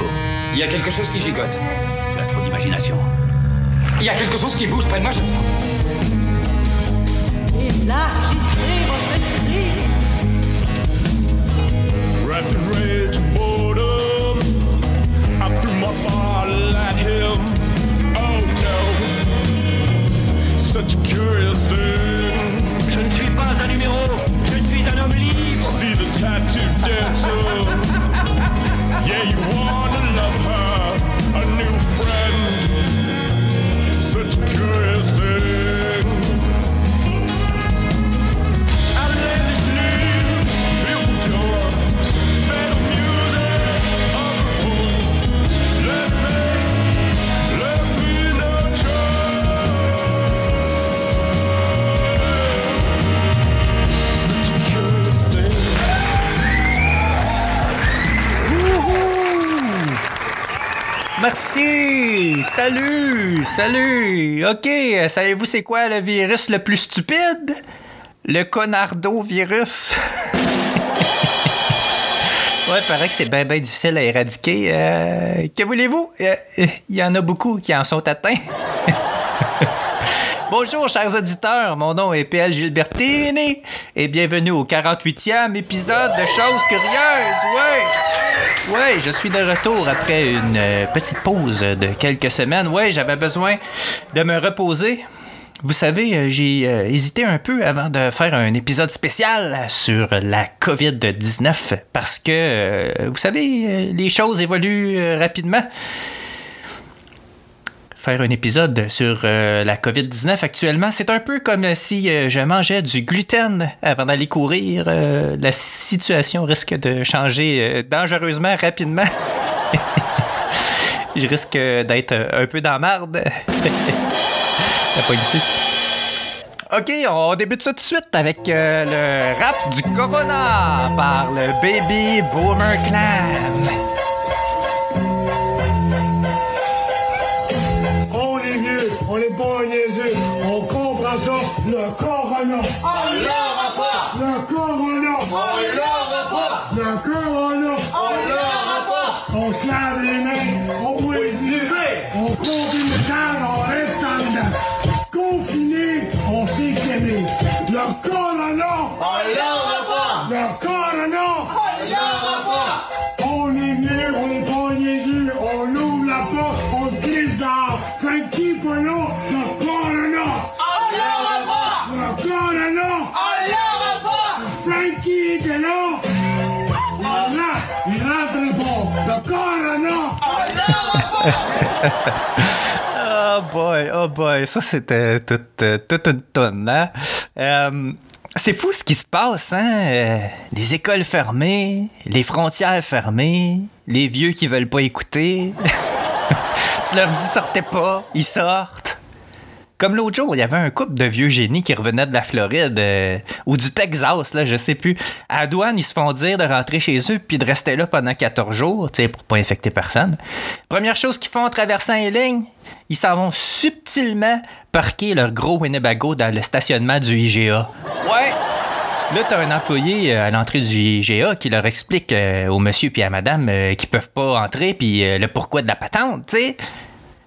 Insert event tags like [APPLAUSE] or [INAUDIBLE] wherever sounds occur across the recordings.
faux Il y a quelque chose qui gigote. Tu as trop d'imagination. Il y a quelque chose qui bouge près de moi, je le sens. Élargissez votre esprit. In rage and boredom, I threw my bottle at him. Oh no, such a curious thing. Je ne suis pas un numéro, je suis un homme libre. See the tattoo dancer. [LAUGHS] Yeah, you wanna friend. Such a curious thing. Merci! Salut! Salut! OK, euh, savez-vous c'est quoi le virus le plus stupide? Le conardo virus. [LAUGHS] ouais, paraît que c'est bien ben difficile à éradiquer. Euh, que voulez-vous? Euh, Il y en a beaucoup qui en sont atteints. [LAUGHS] Bonjour, chers auditeurs. Mon nom est PL Gilbertini et bienvenue au 48e épisode de Choses Curieuses. Ouais! Ouais, je suis de retour après une euh, petite pause de quelques semaines. Ouais, j'avais besoin de me reposer. Vous savez, euh, j'ai euh, hésité un peu avant de faire un épisode spécial sur la COVID-19 parce que, vous savez, les choses évoluent rapidement faire un épisode sur euh, la COVID-19 actuellement, c'est un peu comme si euh, je mangeais du gluten avant d'aller courir. Euh, la situation risque de changer dangereusement rapidement. [LAUGHS] je risque d'être un peu dans marde. [LAUGHS] T'as pas. Ok, on débute ça tout de suite avec le rap du Corona par le Baby Boomer Clan. Corona. On l'aura pas Le corona. On l'aura pas On est vieux, on on ouvre la porte, on glisse dehors. Frankie Polo, le corona. On l'aura pas Le corona. On l'aura pas Frankie là! Il rentre, il rentre pas! Le corona! On l'aura pas Oh boy, oh boy, ça c'était toute, euh, toute une tonne, hein? Euh, c'est fou ce qui se passe, hein? Euh, les écoles fermées, les frontières fermées, les vieux qui veulent pas écouter. [LAUGHS] tu leur dis sortez pas, ils sortent. Comme l'autre jour, il y avait un couple de vieux génies qui revenaient de la Floride euh, ou du Texas, là, je sais plus. À la douane, ils se font dire de rentrer chez eux puis de rester là pendant 14 jours, tu sais, pour pas infecter personne. Première chose qu'ils font en traversant les lignes, ils s'en vont subtilement parquer leur gros Winnebago dans le stationnement du IGA. Ouais! Là, t'as un employé euh, à l'entrée du IGA qui leur explique euh, au monsieur puis à madame euh, qu'ils peuvent pas entrer puis euh, le pourquoi de la patente, tu sais.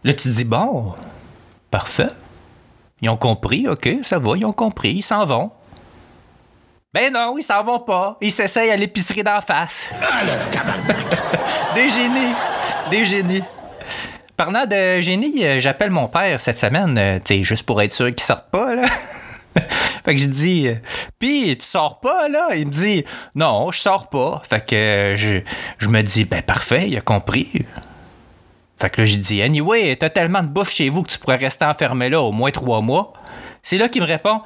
Là, tu te dis, bon, parfait. Ils ont compris, ok, ça va, ils ont compris, ils s'en vont. Ben non, ils s'en vont pas. Ils s'essayent à l'épicerie d'en face. [LAUGHS] des génies. Des génies. Parlant de génie, euh, j'appelle mon père cette semaine, euh, tu sais, juste pour être sûr qu'il sorte pas, là. [LAUGHS] fait que je dis, euh, pis tu sors pas, là? Il me dit, non, je sors pas. Fait que je, je me dis, ben parfait, il a compris. Fait que là, j'ai dit, anyway, t'as tellement de bouffe chez vous que tu pourrais rester enfermé là au moins trois mois. C'est là qu'il me répond,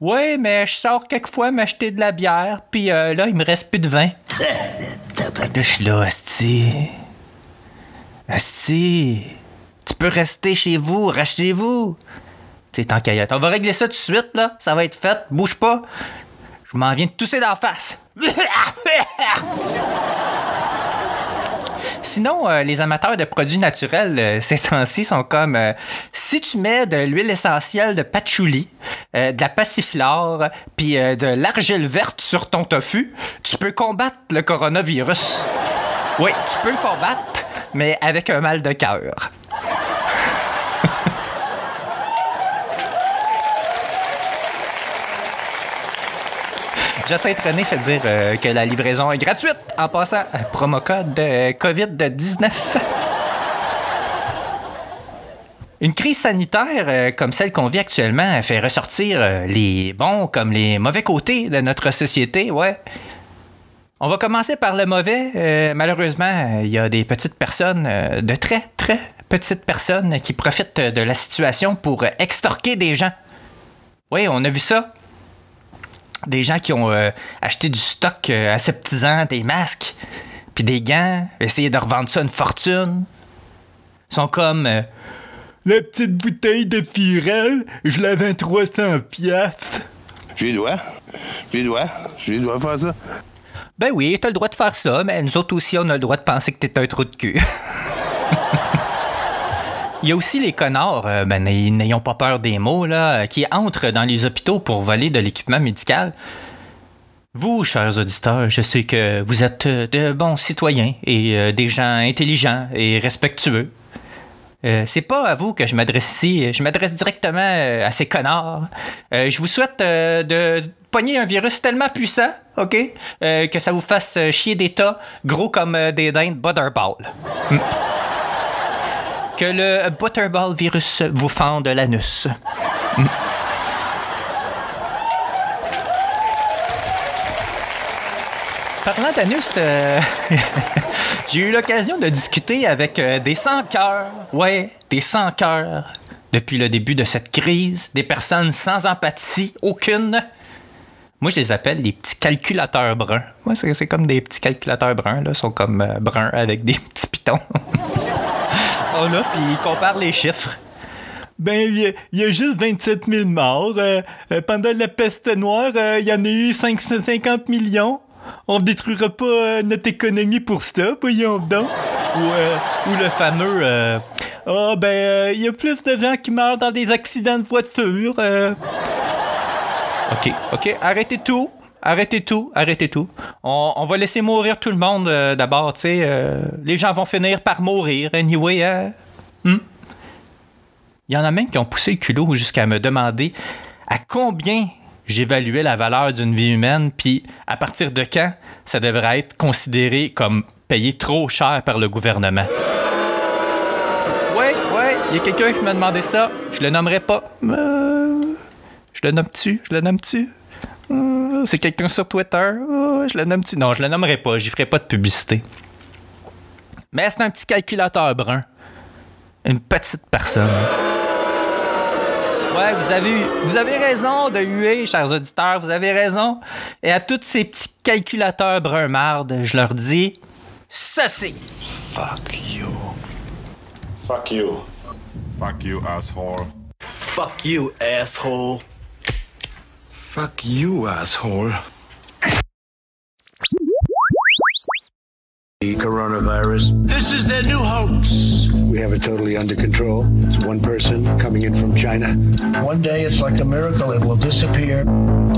ouais, mais je sors quelquefois m'acheter de la bière, puis euh, là, il me reste plus de vin. [LAUGHS] Fait que là, je suis là, Asti. Tu peux rester chez vous, rachetez-vous. Qu'à y être. On va régler ça tout de suite, là. Ça va être fait. Bouge pas. Je m'en viens de tousser d'en face. [LAUGHS] Sinon, euh, les amateurs de produits naturels euh, ces temps-ci sont comme euh, si tu mets de l'huile essentielle de patchouli, de la passiflore, puis de l'argile verte sur ton tofu, tu peux combattre le coronavirus. Oui, tu peux le combattre. Mais avec un mal de cœur. [LAUGHS] De René fait dire euh, que la livraison est gratuite en passant un promo code euh, COVID-19. Une crise sanitaire euh, comme celle qu'on vit actuellement fait ressortir euh, les bons comme les mauvais côtés de notre société, ouais. On va commencer par le mauvais. Euh, malheureusement, il y a des petites personnes, euh, de très, très petites personnes, qui profitent de la situation pour euh, extorquer des gens. Oui, on a vu ça. Des gens qui ont euh, acheté du stock euh, aseptisant, des masques, puis des gants, essayer de revendre ça une fortune. Ils sont comme... euh, la petite bouteille de Firel, je la vends 300 piastres. Je dois. Je dois. Je dois faire ça. Ben oui, t'as le droit de faire ça, mais nous autres aussi, on a le droit de penser que t'es un trou de cul. [LAUGHS] Il y a aussi les connards, euh, ben, n'ay- n'ayons pas peur des mots, là, euh, qui entrent dans les hôpitaux pour voler de l'équipement médical. Vous, chers auditeurs, je sais que vous êtes euh, de bons citoyens et des gens intelligents et respectueux. C'est pas à vous que je m'adresse ici, je m'adresse directement à ces connards. Je vous souhaite de pogner un virus tellement puissant, OK, euh, que ça vous fasse euh, chier des tas gros comme euh, des dindes Butterball. Mm. que le Butterball virus vous fende l'anus. Mm. Parlant d'anus, [LAUGHS] j'ai eu l'occasion de discuter avec des sans-cœurs. Ouais, des sans-cœurs. Depuis le début de cette crise, des personnes sans empathie aucune. Moi, je les appelle les petits calculateurs bruns. Moi, c'est comme des petits calculateurs bruns, là. Ils sont comme euh, bruns avec des [LAUGHS] petits pitons. ils sont là, puis ils comparent les chiffres. Ben, il y, a- juste 27 000 morts. Euh, euh, pendant la peste noire, il y en a eu 550 millions. On détruira pas notre économie pour ça, voyons donc. Ou, ou le fameux... euh, Ah, ben, il y a plus de gens qui meurent dans des accidents de voiture. Euh. OK, OK, arrêtez tout. Arrêtez tout, arrêtez tout. On, va laisser mourir tout le monde euh, d'abord, tu sais. euh, les gens vont finir par mourir, anyway. hein. Hmm? Il y en a même qui ont poussé le culot jusqu'à me demander à combien j'évaluais la valeur d'une vie humaine, puis à partir de quand ça devrait être considéré comme payé trop cher par le gouvernement. Ouais, ouais, il y a quelqu'un qui m'a demandé ça. Je le nommerai pas. Je le nomme-tu? Je le nomme-tu? Euh, C'est quelqu'un sur Twitter? Euh, je le nomme-tu? Non, je le nommerai pas. J'y ferai pas de publicité. Mais c'est un petit calculateur brun. Une petite personne. Ouais, vous avez, vous avez raison de huer, chers auditeurs, vous avez raison. Et à tous ces petits calculateurs brun marde, je leur dis ceci. Fuck you. Fuck you. Fuck you, asshole. Fuck you, asshole. Fuck you, asshole. The coronavirus. This is their new hoax. We have it totally under control. It's one person coming in from China. One day it's like a miracle, it will disappear.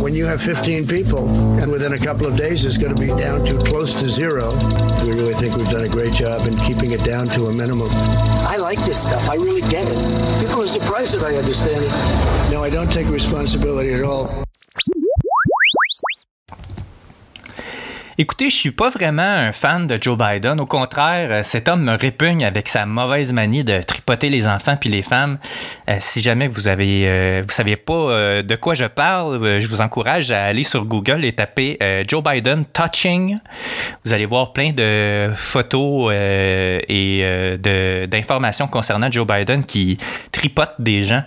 When you have 15 people, and within a couple of days it's going to be down to close to zero, we really think we've done a great job in keeping it down to a minimum. I like this stuff. I really get it. People are surprised that I understand it. No, I don't take responsibility at all. Écoutez, je suis pas vraiment un fan de Joe Biden. Au contraire, euh, cet homme me répugne avec sa mauvaise manie de tripoter les enfants puis les femmes. Euh, si jamais vous avez, euh, vous savez pas de quoi je parle, je vous encourage à aller sur Google et taper Joe Biden touching. Vous allez voir plein de photos et d'informations concernant Joe Biden qui tripote des gens.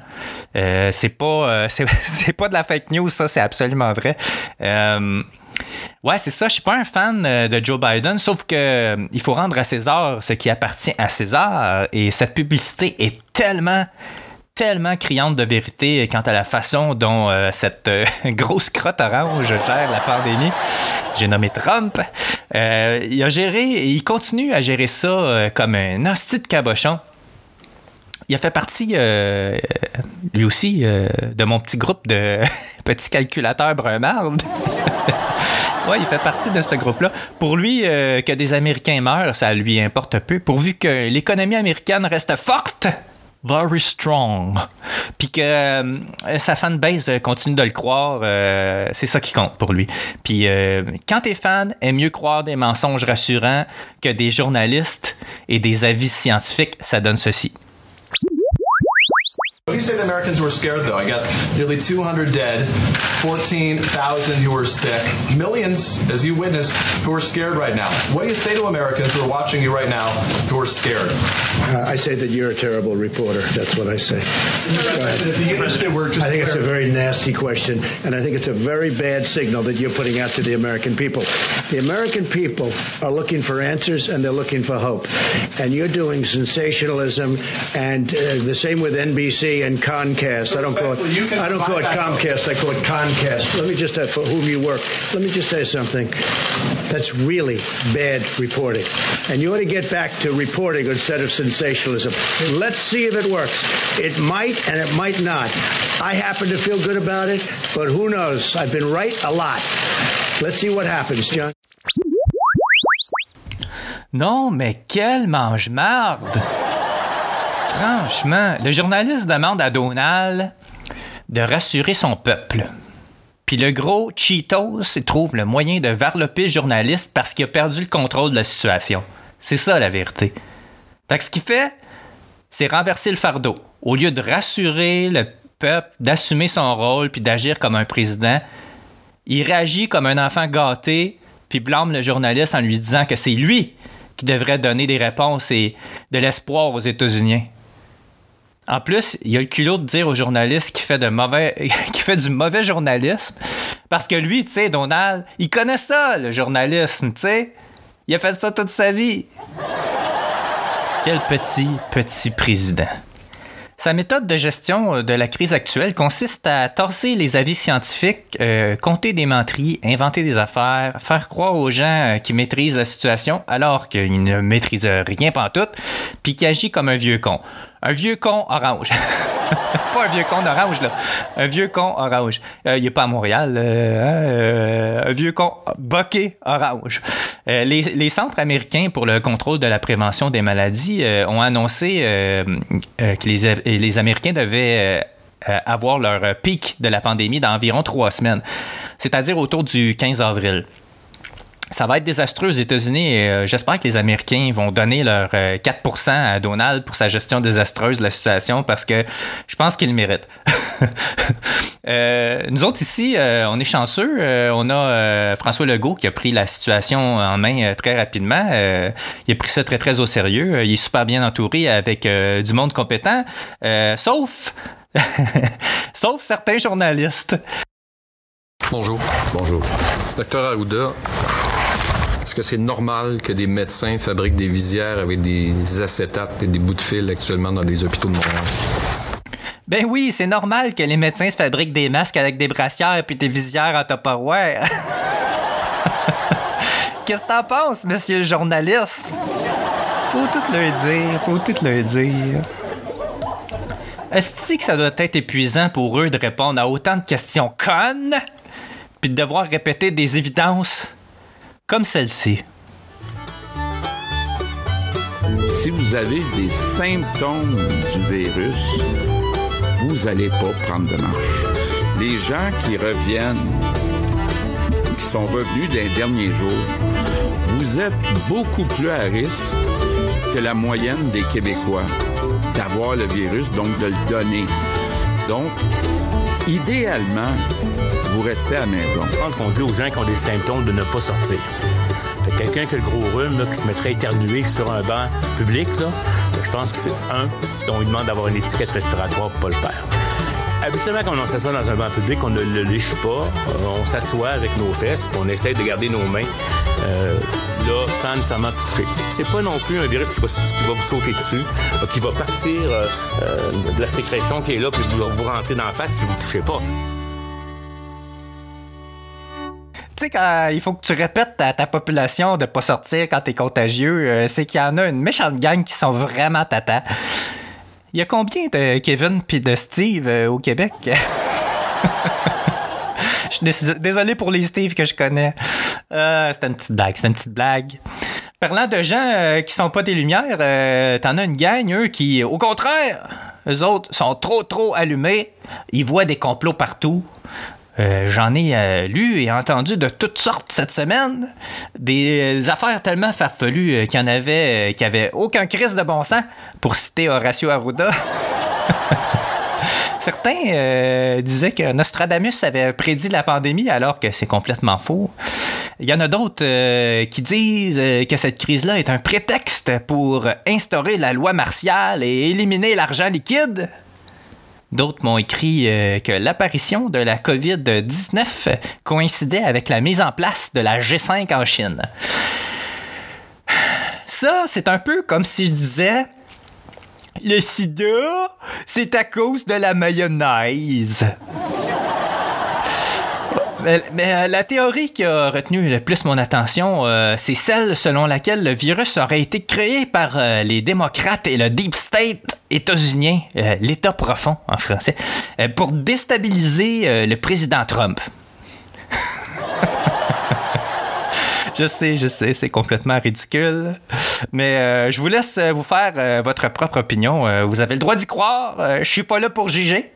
C'est pas, [LAUGHS] c'est pas de la fake news, ça, c'est absolument vrai. Euh, Ouais, c'est ça. Je suis pas un fan euh, de Joe Biden, sauf que euh, il faut rendre à César ce qui appartient à César. Et cette publicité est tellement, tellement criante de vérité quant à la façon dont euh, cette euh, [LAUGHS] grosse crotte orange gère la pandémie. J'ai nommé Trump. Euh, il a géré et il continue à gérer ça euh, comme un hostie de cabochon. Il a fait partie, euh, lui aussi, euh, de mon petit groupe de [LAUGHS] petits calculateurs brun marde. [LAUGHS] Ouais, il fait partie de ce groupe-là. Pour lui, euh, que des Américains meurent, ça lui importe peu, pourvu que l'économie américaine reste forte. Very strong. Puis que sa fanbase continue de le croire, c'est ça qui compte pour lui. Puis quand t'es fan, aime mieux croire des mensonges rassurants que des journalistes et des avis scientifiques, ça donne ceci. When you say the Americans were scared, though, I guess nearly 200 dead, 14,000 who are sick, millions, as you witnessed, who are scared right now. What do you say to Americans who are watching you right now who are scared? Uh, I say that you're a terrible reporter. That's what I say. If you get it, we're just I think it's a very nasty question, and I think it's a very bad signal that you're putting out to the American people. The American people are looking for answers and they're looking for hope. And you're doing sensationalism, and uh, the same with NBC and Comcast. I don't call it. You I don't call it provide Comcast. I call it Comcast. Let me just uh, for whom you work. Let me just say something. That's really bad reporting, and you ought to get back to reporting instead of sensationalism. Let's see if it works. It might, and it might not. I happen to feel good about it, but who knows? I've been right a lot. Let's see what happens, John. Non, mais quel mange-marde! Franchement, le journaliste demande à Donald de rassurer son peuple. Puis le gros Cheetos trouve le moyen de varloper le journaliste parce qu'il a perdu le contrôle de la situation. C'est ça la vérité. Fait que ce qu'il fait, c'est renverser le fardeau. Au lieu de rassurer le peuple, d'assumer son rôle puis d'agir comme un président, il réagit comme un enfant gâté puis blâme le journaliste en lui disant que c'est lui qui devrait donner des réponses et de l'espoir aux États-Unis. En plus, il a le culot de dire au journaliste qu'il fait, de mauvais, [LAUGHS] fait du mauvais journalisme. Parce que lui, tu sais, Donald, il connaît ça, le journalisme, tu sais. Il a fait ça toute sa vie. Quel petit, petit président. Sa méthode de gestion de la crise actuelle consiste à tasser les avis scientifiques, euh, compter des menteries, inventer des affaires, faire croire aux gens euh, qu'ils maîtrisent la situation alors qu'ils ne maîtrisent rien pantoute, puis qui agit comme un vieux con. Un vieux con orange. [LAUGHS] pas un vieux con orange, là. Un vieux con orange. Euh, il n'est pas à Montréal. euh, hein, euh, un vieux con boqué orange. Les, centres américains pour le contrôle de la prévention des maladies ont annoncé que les, Américains devaient avoir leur pic de la pandémie dans environ trois semaines, c'est-à-dire autour du 15 avril. Ça va être désastreux aux États-Unis et euh, j'espère que les Américains vont donner leur euh, 4% à Donald pour sa gestion désastreuse de la situation parce que je pense qu'il le mérite. [LAUGHS] Euh, nous autres ici, euh, on est chanceux. Euh, on a euh, François Legault qui a pris la situation en main euh, très rapidement. Euh, il a pris ça très très au sérieux. Euh, Il est super bien entouré avec euh, du monde compétent, euh, sauf [LAUGHS] sauf certains journalistes. Bonjour. Bonjour. Docteur Aouda, est-ce que c'est normal que des médecins fabriquent des visières avec des acétates et des bouts de fil actuellement dans des hôpitaux de Montréal? Ben oui, c'est normal que les médecins se fabriquent des masques avec des brassières puis des visières en Tupperware. [LAUGHS] Qu'est-ce que t'en penses, monsieur le journaliste? Faut tout le dire, faut tout le dire. Est-ce que ça doit être épuisant pour eux de répondre à autant de questions connes puis de devoir répéter des évidences? Comme celle-ci? Si vous avez des symptômes du virus, vous n'allez pas prendre de marche. Les gens qui reviennent, qui sont revenus d'un dernier jour, vous êtes beaucoup plus à risque que la moyenne des Québécois d'avoir le virus, donc de le donner. Donc, idéalement, vous restez à la maison. Je qu'on dit aux gens qui ont des symptômes de ne pas sortir. Quelqu'un qui a le gros rhume, là, qui se mettrait éternué sur un banc public, là, je pense que c'est un, on lui demande d'avoir une étiquette respiratoire pour pas le faire. Habituellement, quand on s'assoit dans un banc public, on ne le liche pas. Euh, on s'assoit avec nos fesses, puis on essaie de garder nos mains euh, là, sans nécessairement toucher. C'est pas non plus un virus qui va, qui va vous sauter dessus, euh, qui va partir euh, euh, de la sécrétion qui est là, puis vous, vous rentrer dans la face si vous touchez pas. Tu sais, quand il faut que tu répètes à ta population de pas sortir quand t'es contagieux, c'est qu'il y en a une méchante gang qui sont vraiment tata. Il y a combien de Kevin puis de Steve au Québec? [LAUGHS] Désolé pour les Steve que je connais. Euh, c'était une petite blague, c'était une petite blague. Parlant de gens euh, qui sont pas des lumières, euh, t'en as une gang, eux, qui, au contraire, eux autres sont trop, trop allumés. Ils voient des complots partout. Euh, J'en ai lu et entendu de toutes sortes cette semaine. Des affaires tellement farfelues qu'il y en avait qui avaient aucun crise de bon sens, pour citer Horacio Arruda. [LAUGHS] Certains euh, disaient que Nostradamus avait prédit la pandémie alors que c'est complètement faux. Il y en a d'autres euh, qui disent euh, que cette crise-là est un prétexte pour instaurer la loi martiale et éliminer l'argent liquide. D'autres m'ont écrit que l'apparition de la COVID-19 coïncidait avec la mise en place de la G5 en Chine. Ça, c'est un peu comme si je disais le sida, c'est à cause de la mayonnaise. Mais, euh, la théorie qui a retenu le plus mon attention, euh, c'est celle selon laquelle le virus aurait été créé par euh, les démocrates et le deep state états-unien, euh, l'État profond en français, pour déstabiliser le président Trump. Je sais, je sais, c'est complètement ridicule. Mais euh, je vous laisse euh, vous faire euh, votre propre opinion. Vous avez le droit d'y croire. Je suis pas là pour juger.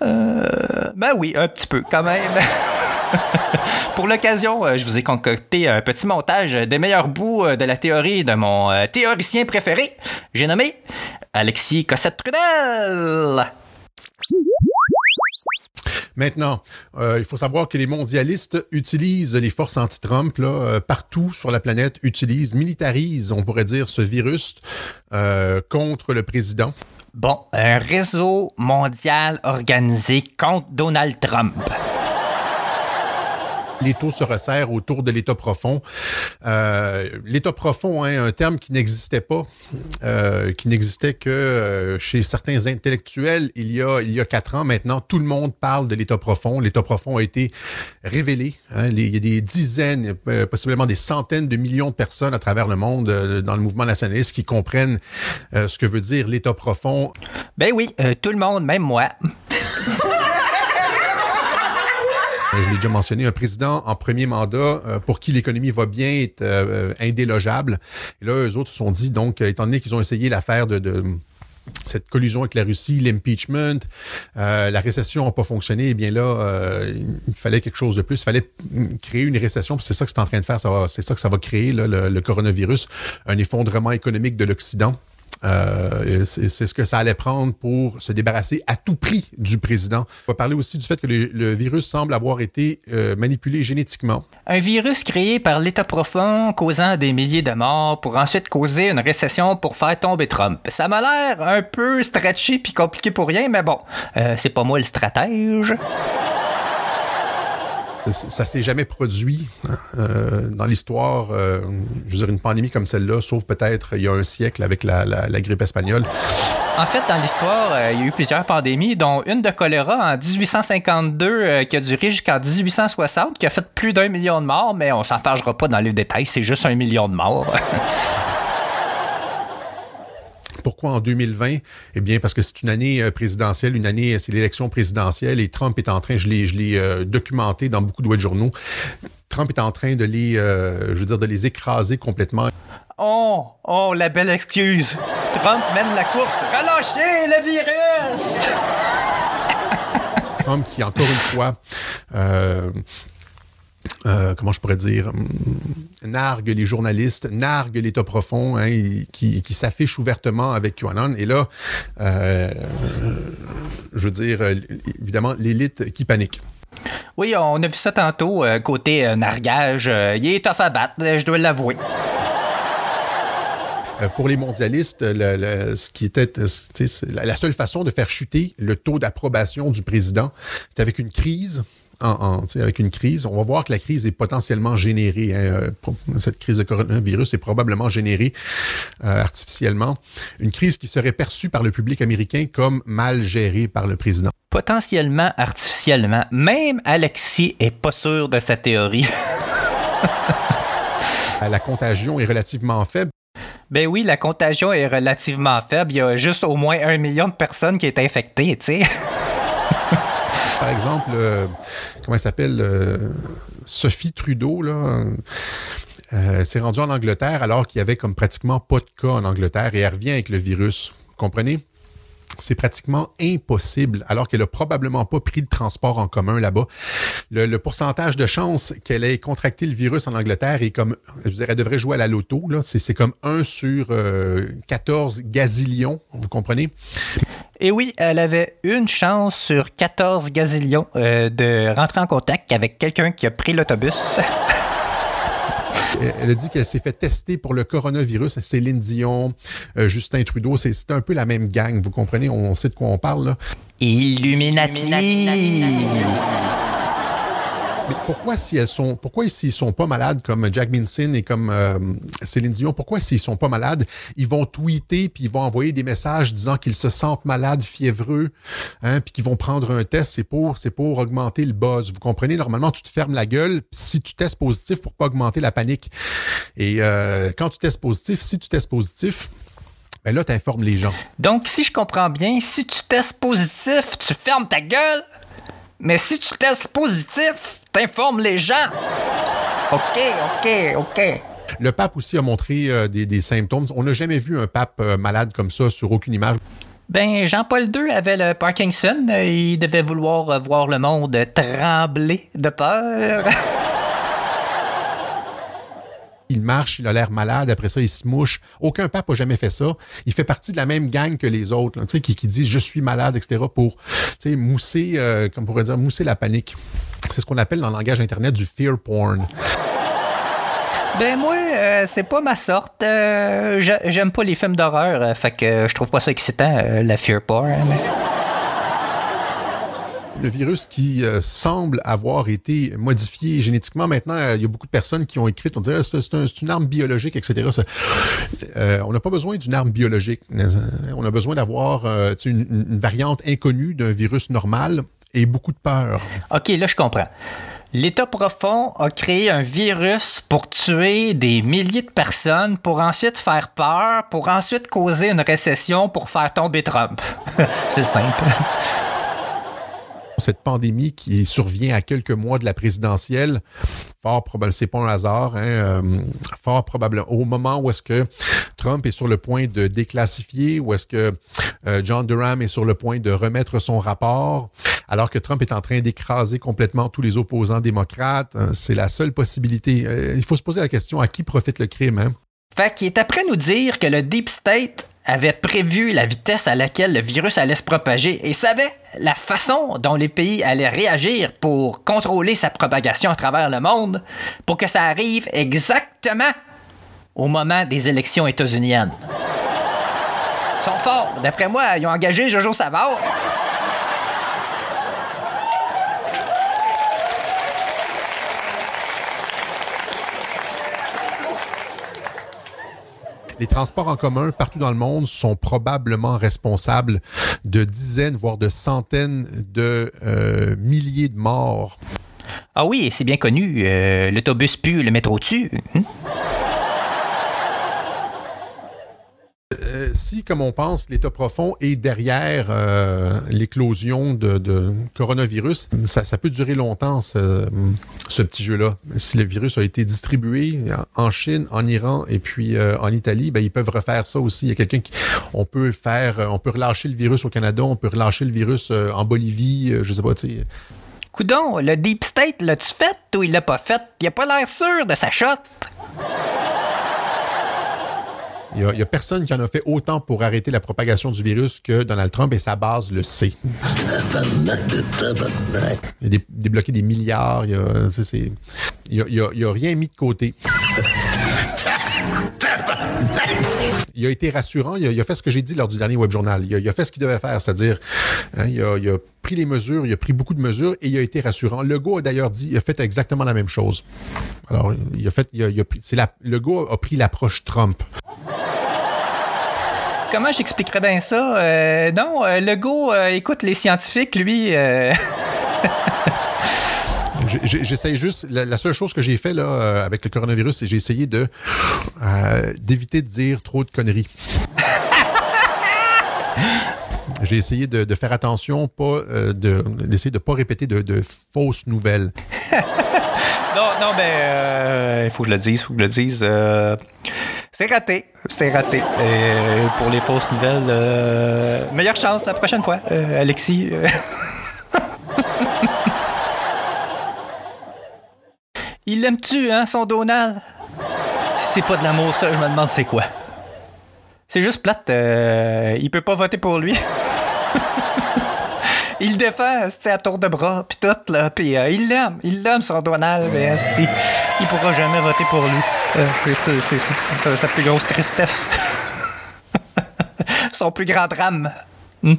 Ben oui, un petit peu quand même. [LAUGHS] Pour l'occasion, je vous ai concocté un petit montage des meilleurs bouts de la théorie de mon théoricien préféré. J'ai nommé Alexis Cossette-Trudel. Maintenant, euh, il faut savoir que les mondialistes utilisent les forces anti-Trump euh, partout sur la planète, utilisent, militarisent, on pourrait dire, ce virus euh, contre le président. Bon, un réseau mondial organisé contre Donald Trump. Les taux se resserrent autour de l'État profond. Euh, L'État profond, hein, un terme qui n'existait pas, euh, qui n'existait que euh, chez certains intellectuels il y, a, il y a quatre ans. Maintenant, tout le monde parle de l'État profond. L'État profond a été révélé. hein. Les- il y a des dizaines, euh, possiblement des centaines de millions de personnes à travers le monde euh, dans le mouvement nationaliste qui comprennent euh, ce que veut dire l'État profond. Ben oui, euh, tout le monde, même moi. [LAUGHS] Euh, Je l'ai déjà mentionné, un président en premier mandat euh, pour qui l'économie va bien est euh, indélogeable. Et là, eux autres se sont dit, donc, euh, étant donné qu'ils ont essayé l'affaire de, cette collusion avec la Russie, l'impeachment, euh, la récession n'a pas fonctionné, eh bien là, euh, il fallait quelque chose de plus. Il fallait créer une récession, c'est ça que c'est en train de faire. C'est ça que ça va créer, le coronavirus, un effondrement économique de l'Occident. Euh, c'est ce que ça allait prendre pour se débarrasser à tout prix du président. On va parler aussi du fait que le, le virus semble avoir été euh, manipulé génétiquement. Un virus créé par l'État profond causant des milliers de morts pour ensuite causer une récession pour faire tomber Trump. Ça m'a l'air un peu stretché puis compliqué pour rien, mais bon, euh, c'est pas moi le stratège. Ça, s'est jamais produit hein, euh, dans l'histoire. euh, je veux dire, une pandémie comme celle-là, sauf peut-être il y a un siècle avec la, la- la grippe espagnole. En fait, dans l'histoire, euh, il y a eu plusieurs pandémies, dont une de choléra en 1852 euh, qui a duré jusqu'en 1860, qui a fait plus d'un million de morts, mais on s'en fâchera pas dans les détails, c'est juste un million de morts. [LAUGHS] Pourquoi en 2020? Eh bien, parce que c'est une année euh, présidentielle, une année, c'est l'élection présidentielle et Trump est en train, je l'ai, je l'ai euh, documenté dans beaucoup de web journaux, Trump est en train de les, euh, je veux dire, de les écraser complètement. oh, oh, la belle excuse. Trump mène la course. Relâchez le virus! Trump qui, encore une fois, euh, euh, comment je pourrais dire, hum, nargue les journalistes, nargue l'État profond, hein, et qui, qui s'affiche ouvertement avec QAnon. Et là, euh, je veux dire, euh, évidemment, l'élite qui panique. Oui, on a vu ça tantôt, euh, côté nargage. il est tough à battre, je dois l'avouer. Pour les mondialistes, le- le- ce qui était la, la seule façon de faire chuter le taux d'approbation du président, c'est avec une crise. En, en, avec une crise, on va voir que la crise est potentiellement générée. hein, euh, cette crise de coronavirus est probablement générée euh, artificiellement. Une crise qui serait perçue par le public américain comme mal gérée par le président. Potentiellement, artificiellement. Même Alexis est pas sûr de sa théorie. [LAUGHS] Euh, La contagion est relativement faible. Ben oui, la contagion est relativement faible. Il y a juste au moins un million de personnes qui est infectées, tu sais. [LAUGHS] Par exemple, euh, comment elle s'appelle euh, Sophie Trudeau, là. Euh, s'est rendue en Angleterre alors qu'il y avait comme pratiquement pas de cas en Angleterre et elle revient avec le virus. Vous comprenez? c'est pratiquement impossible, alors qu'elle a probablement pas pris de transport en commun là-bas. Le, pourcentage de chance qu'elle ait contracté le virus en Angleterre est comme, je dirais, elle devrait jouer à la loto. Là. C'est, c'est comme 1 sur euh, 14 gazillions, vous comprenez? Et oui, elle avait une chance sur 14 gazillions euh, de rentrer en contact avec quelqu'un qui a pris l'autobus. Elle a dit qu'elle s'est fait tester pour le coronavirus. Céline Dion, euh, Justin Trudeau, c'est, un peu la même gang, vous comprenez? On sait de quoi on parle. Là. Illuminati. Pourquoi si elles sont, pourquoi s'ils sont pas malades comme Jack Minson et comme euh, Céline Dion, pourquoi s'ils sont pas malades, ils vont tweeter puis ils vont envoyer des messages disant qu'ils se sentent malades, fiévreux, hein, puis qu'ils vont prendre un test, c'est pour, c'est pour augmenter le buzz. Vous comprenez? Normalement, tu te fermes la gueule si tu testes positif pour pas augmenter la panique. Et euh, quand tu testes positif, si tu testes positif, ben là, tu informes les gens. Donc, si je comprends bien, si tu testes positif, tu fermes ta gueule, mais si tu testes positif, t'informes les gens. OK, OK, OK. Le pape aussi a montré euh, des, des, symptômes. On n'a jamais vu un pape euh, malade comme ça sur aucune image. Ben, Jean-Paul II avait le Parkinson. Il devait vouloir voir le monde trembler de peur. [LAUGHS] il marche, il a l'air malade, après ça, il se mouche. Aucun pape n'a jamais fait ça. Il fait partie de la même gang que les autres, là, qui, qui disent je suis malade, etc., pour mousser, euh, comme on pourrait dire, mousser la panique. C'est ce qu'on appelle dans le langage Internet du fear porn. Ben moi, euh, c'est pas ma sorte. Euh, J'aime pas les films d'horreur, euh, fait que je trouve pas ça excitant, la fear porn. Le virus qui euh, semble avoir été modifié génétiquement. Maintenant, il y a beaucoup de personnes qui ont écrit, on dirait c'est, c'est, un, c'est une arme biologique, etc. Euh, on n'a pas besoin d'une arme biologique. On a besoin d'avoir euh, une variante inconnue d'un virus normal et beaucoup de peur. OK, là, je comprends. L'État profond a créé un virus pour tuer des milliers de personnes, pour ensuite faire peur, pour ensuite causer une récession pour faire tomber Trump. [LAUGHS] c'est simple cette pandémie qui survient à quelques mois de la présidentielle, fort probablement, c'est pas un hasard, hein, euh, fort probablement, au moment où est-ce que Trump est sur le point de déclassifier, où est-ce que euh, John Durham est sur le point de remettre son rapport, alors que Trump est en train d'écraser complètement tous les opposants démocrates, euh, c'est la seule possibilité. Euh, il faut se poser la question, à qui profite le crime? Hein? Fait qu'il est après nous dire que le Deep State avait prévu la vitesse à laquelle le virus allait se propager et savait la façon dont les pays allaient réagir pour contrôler sa propagation à travers le monde pour que ça arrive exactement au moment des élections états-uniennes. Ils sont forts. D'après moi, ils ont engagé Jojo Savard. Les transports en commun partout dans le monde sont probablement responsables de dizaines, voire de centaines de euh, milliers de morts. Ah oui, c'est bien connu. Euh, L'autobus pue, le métro tue. Hein? Euh, si, comme on pense, l'État profond est derrière euh, l'éclosion de, coronavirus, ça, peut durer longtemps, ce, petit jeu-là. Si le virus a été distribué en Chine, en Iran et puis euh, en Italie, ben, ils peuvent refaire ça aussi. Il y a quelqu'un qui... On peut faire... On peut relâcher le virus au Canada, on peut relâcher le virus en Bolivie, je sais pas, tu sais... Coudon, le Deep State, l'as-tu fait? Ou il l'a pas fait? Il a pas l'air sûr de sa shot. Il n'y a, personne qui en a fait autant pour arrêter la propagation du virus que Donald Trump et sa base le sait. Il a dé débloqué des milliards. Il il a, a rien mis de côté. Il a été rassurant. Il a, il a fait ce que j'ai dit lors du dernier web journal. Il a, il a fait ce qu'il devait faire, c'est-à-dire, hein, il, a, il, a, pris les mesures, il a pris beaucoup de mesures et il a été rassurant. Legault a d'ailleurs dit, il a fait exactement la même chose. Alors, il a fait, il a, pris, la, Legault a pris l'approche Trump comment j'expliquerais bien ça? Euh, non, euh, Legault euh, écoute les scientifiques, lui. Euh. [LAUGHS] J'essaye juste. La, la, seule chose que j'ai fait là avec le coronavirus, c'est j'ai essayé de d'éviter de dire trop de conneries. [LAUGHS] J'ai essayé de, de faire attention, pas euh, de d'essayer de pas répéter de, de fausses nouvelles. [LAUGHS] Non, non, mais euh, il faut que je le dise, il faut que je le dise. euh, c'est raté, c'est raté. Euh, pour les fausses nouvelles, euh, meilleure chance la prochaine fois, euh, Alexis. [LAUGHS] Il l'aime-tu, hein, son Donald? Si c'est pas de l'amour, ça, je me demande c'est quoi. C'est juste plate, euh, il peut pas voter pour lui. [LAUGHS] il défend, c'est à tour de bras, pis tout, là, pis euh, il l'aime, il l'aime, son Donald, mais il pourra jamais voter pour lui. Euh, c'est sa plus grosse tristesse. [LAUGHS] son plus grand drame. Hmm.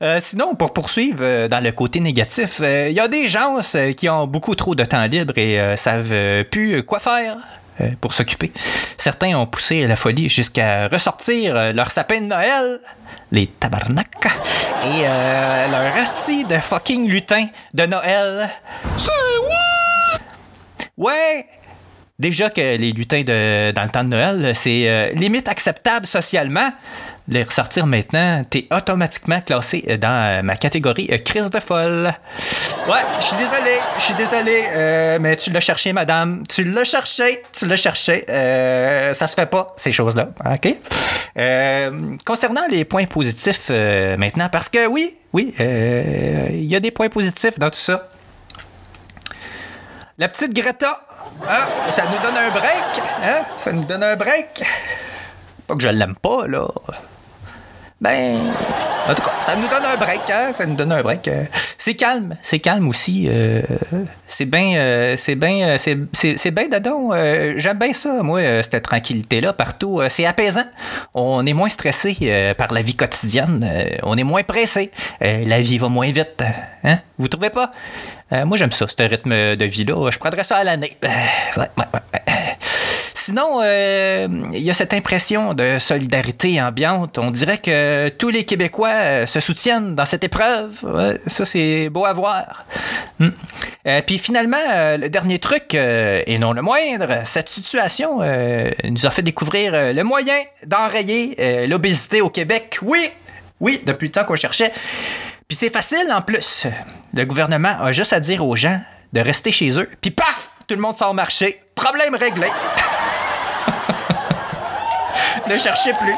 Euh, sinon, pour poursuivre euh, dans le côté négatif, il y a des gens euh, qui ont beaucoup trop de temps libre et euh, savent euh, plus quoi faire euh, pour s'occuper. Certains ont poussé la folie jusqu'à ressortir euh, leur sapin de Noël, les tabarnak, et euh, leur asti de fucking lutin de Noël. C'est? Ouais! Déjà que les lutins de, dans le temps de Noël, c'est euh, limite acceptable socialement. Les ressortir maintenant, t'es automatiquement classé euh, dans euh, ma catégorie euh, crise de folle. Ouais, je suis désolé, je suis désolé, mais tu l'as cherché, madame. Tu l'as cherché, tu l'as cherché. Ça se fait pas, ces choses-là. OK? Concernant les points positifs maintenant, parce que oui, oui, il y a des points positifs dans tout ça. La petite Greta, hein, ça nous donne un break, hein? Ça nous donne un break. Pas que je l'aime pas, là. Ben, en tout cas, ça nous donne un break, hein? Ça nous donne un break. Euh, C'est calme, c'est calme aussi. euh, c'est bien, euh, c'est bien, euh, c'est- bien dedans. euh, J'aime bien ça, moi, cette tranquillité-là partout. C'est apaisant. On est moins stressé par la vie quotidienne. On est moins pressé. La vie va moins vite. Hein? Vous trouvez pas? Moi, j'aime ça, ce rythme de vie-là. Je prendrais ça à l'année. Ouais, ouais, ouais. Sinon, euh, il y a cette impression de solidarité ambiante. On dirait que tous les Québécois euh, se soutiennent dans cette épreuve. Ça, c'est beau à voir. Hmm. Euh, Puis finalement, le dernier truc, et non le moindre, cette situation nous a fait découvrir le moyen d'enrayer l'obésité au Québec. Oui, oui, depuis le temps qu'on cherchait. Puis c'est facile en plus. Le gouvernement a juste à dire aux gens de rester chez eux. Puis paf, tout le monde sort marcher. Problème réglé. [LAUGHS] ne cherchez plus.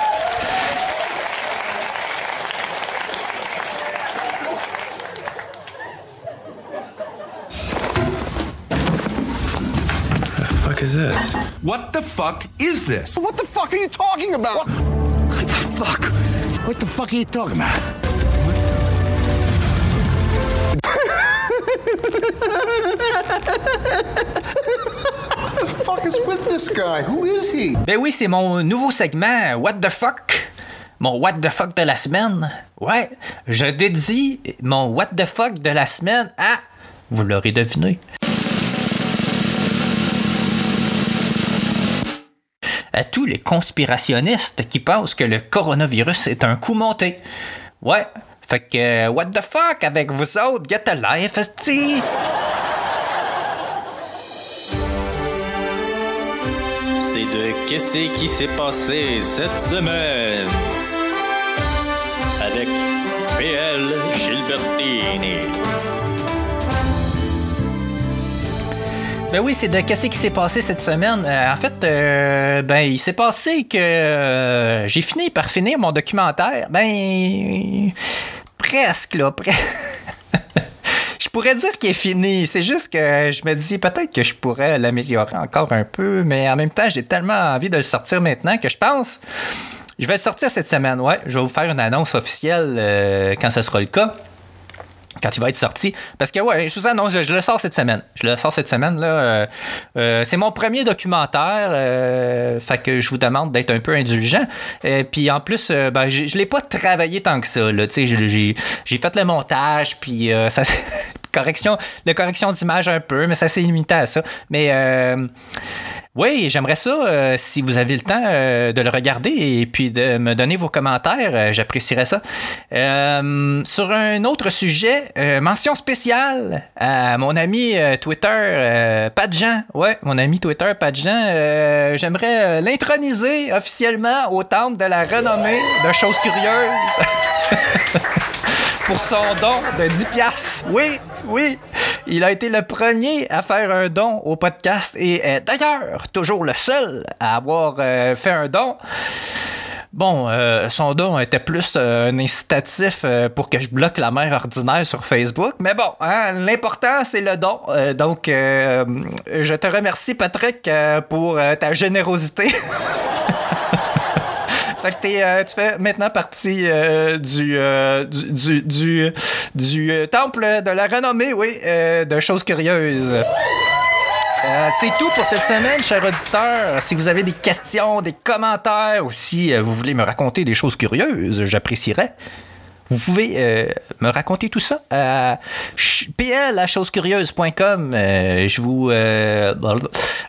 The fuck is this? What the fuck is this? What the fuck are you talking about? What the fuck? What the fuck are you talking about? What [LAUGHS] the fuck is with this guy? Who is he? Ben oui, c'est mon nouveau segment What the fuck? Mon What the fuck de la semaine. Ouais, je dédie mon What the fuck de la semaine à. Vous l'aurez deviné. À tous les conspirationnistes qui pensent que le coronavirus est un coup monté. Ouais, fait que euh, What the fuck avec vous autres, get a life, esti. C'est de Qu'est-ce qui s'est passé cette semaine avec PL Gilbertini. Ben oui, c'est de qu'est-ce qui s'est passé cette semaine. Euh, en fait, euh, ben il s'est passé que euh, j'ai fini par finir mon documentaire. Ben presque là, presque. [LAUGHS] je pourrais dire qu'il est fini. C'est juste que je me dis peut-être que je pourrais l'améliorer encore un peu, mais en même temps, j'ai tellement envie de le sortir maintenant que je pense je vais le sortir cette semaine. Ouais, je vais vous faire une annonce officielle euh, quand ce sera le cas quand il va être sorti. Parce que, ouais, je vous annonce, je, le sors cette semaine. Je le sors cette semaine, là. Euh, euh, c'est mon premier documentaire. fait que je vous demande d'être un peu indulgent. Et puis, en plus, ben, je je l'ai pas travaillé tant que ça, là. Tu sais, j'ai- fait le montage, puis ça... [LAUGHS] correction, la correction d'image un peu, mais ça s'est limité à ça. Mais... Euh, oui, j'aimerais ça, euh, si vous avez le temps euh, de le regarder et puis de me donner vos commentaires, euh, j'apprécierais ça. Sur un autre sujet, mention spéciale à mon ami Twitter, Pat Jean. Ouais, mon ami Twitter, Pat Jean. j'aimerais l'introniser officiellement au temple de la renommée de choses curieuses. [LAUGHS] pour son don de 10 piastres. Oui, oui. Il a été le premier à faire un don au podcast et d'ailleurs, toujours le seul à avoir euh, fait un don. Bon, euh, son don était plus euh, un incitatif pour que je bloque la mère ordinaire sur Facebook. Mais bon, hein, l'important, c'est le don. Donc, je te remercie, Patrick, pour ta générosité. [LAUGHS] Fait que t'es, euh, tu fais maintenant partie euh, du, euh, du, du, du, euh, temple de la renommée, oui, euh, de choses curieuses. Euh, c'est tout pour cette semaine, chers auditeurs. Si vous avez des questions, des commentaires ou si vous voulez me raconter des choses curieuses, j'apprécierais. Vous pouvez euh, me raconter tout ça à pl. Euh, je vous euh,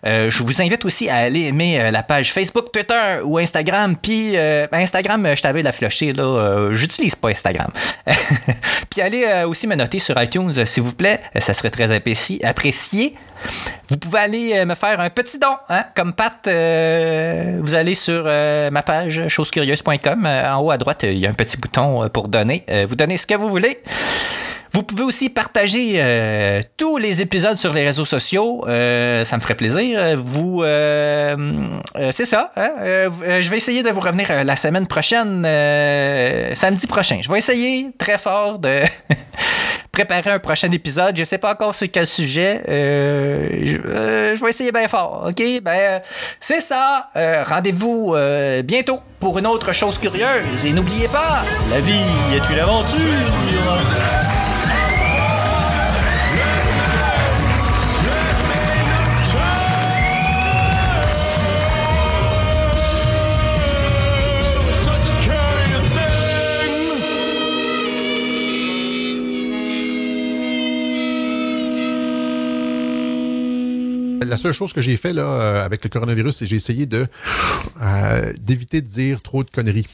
je vous invite aussi à aller aimer la page Facebook, Twitter ou Instagram. Puis euh, Instagram, je t'avais la flochée là. J'utilise pas Instagram. [LAUGHS] Puis allez aussi me noter sur iTunes, s'il vous plaît. Ça serait très apprécié. Vous pouvez aller euh, me faire un petit don, hein, comme Pat. euh, vous allez sur euh, ma page chosescurieuses.com. Euh, en haut à droite, il y a un petit bouton pour donner. Vous donnez ce que vous voulez. Vous pouvez aussi partager tous les épisodes sur les réseaux sociaux. Ça me ferait plaisir. Vous, c'est ça. hein? Je vais essayer de vous revenir la semaine prochaine, samedi prochain. Je vais essayer très fort de [LAUGHS] préparer un prochain épisode. Je sais pas encore sur quel sujet. Euh, je, euh, je vais essayer bien fort. Ok, ben euh, c'est ça. Euh, Rendez-vous euh, bientôt pour une autre chose curieuse. Et n'oubliez pas, la vie est une aventure. La seule chose que j'ai fait euh, avec le coronavirus, c'est j'ai essayé euh, d'éviter de dire trop de conneries.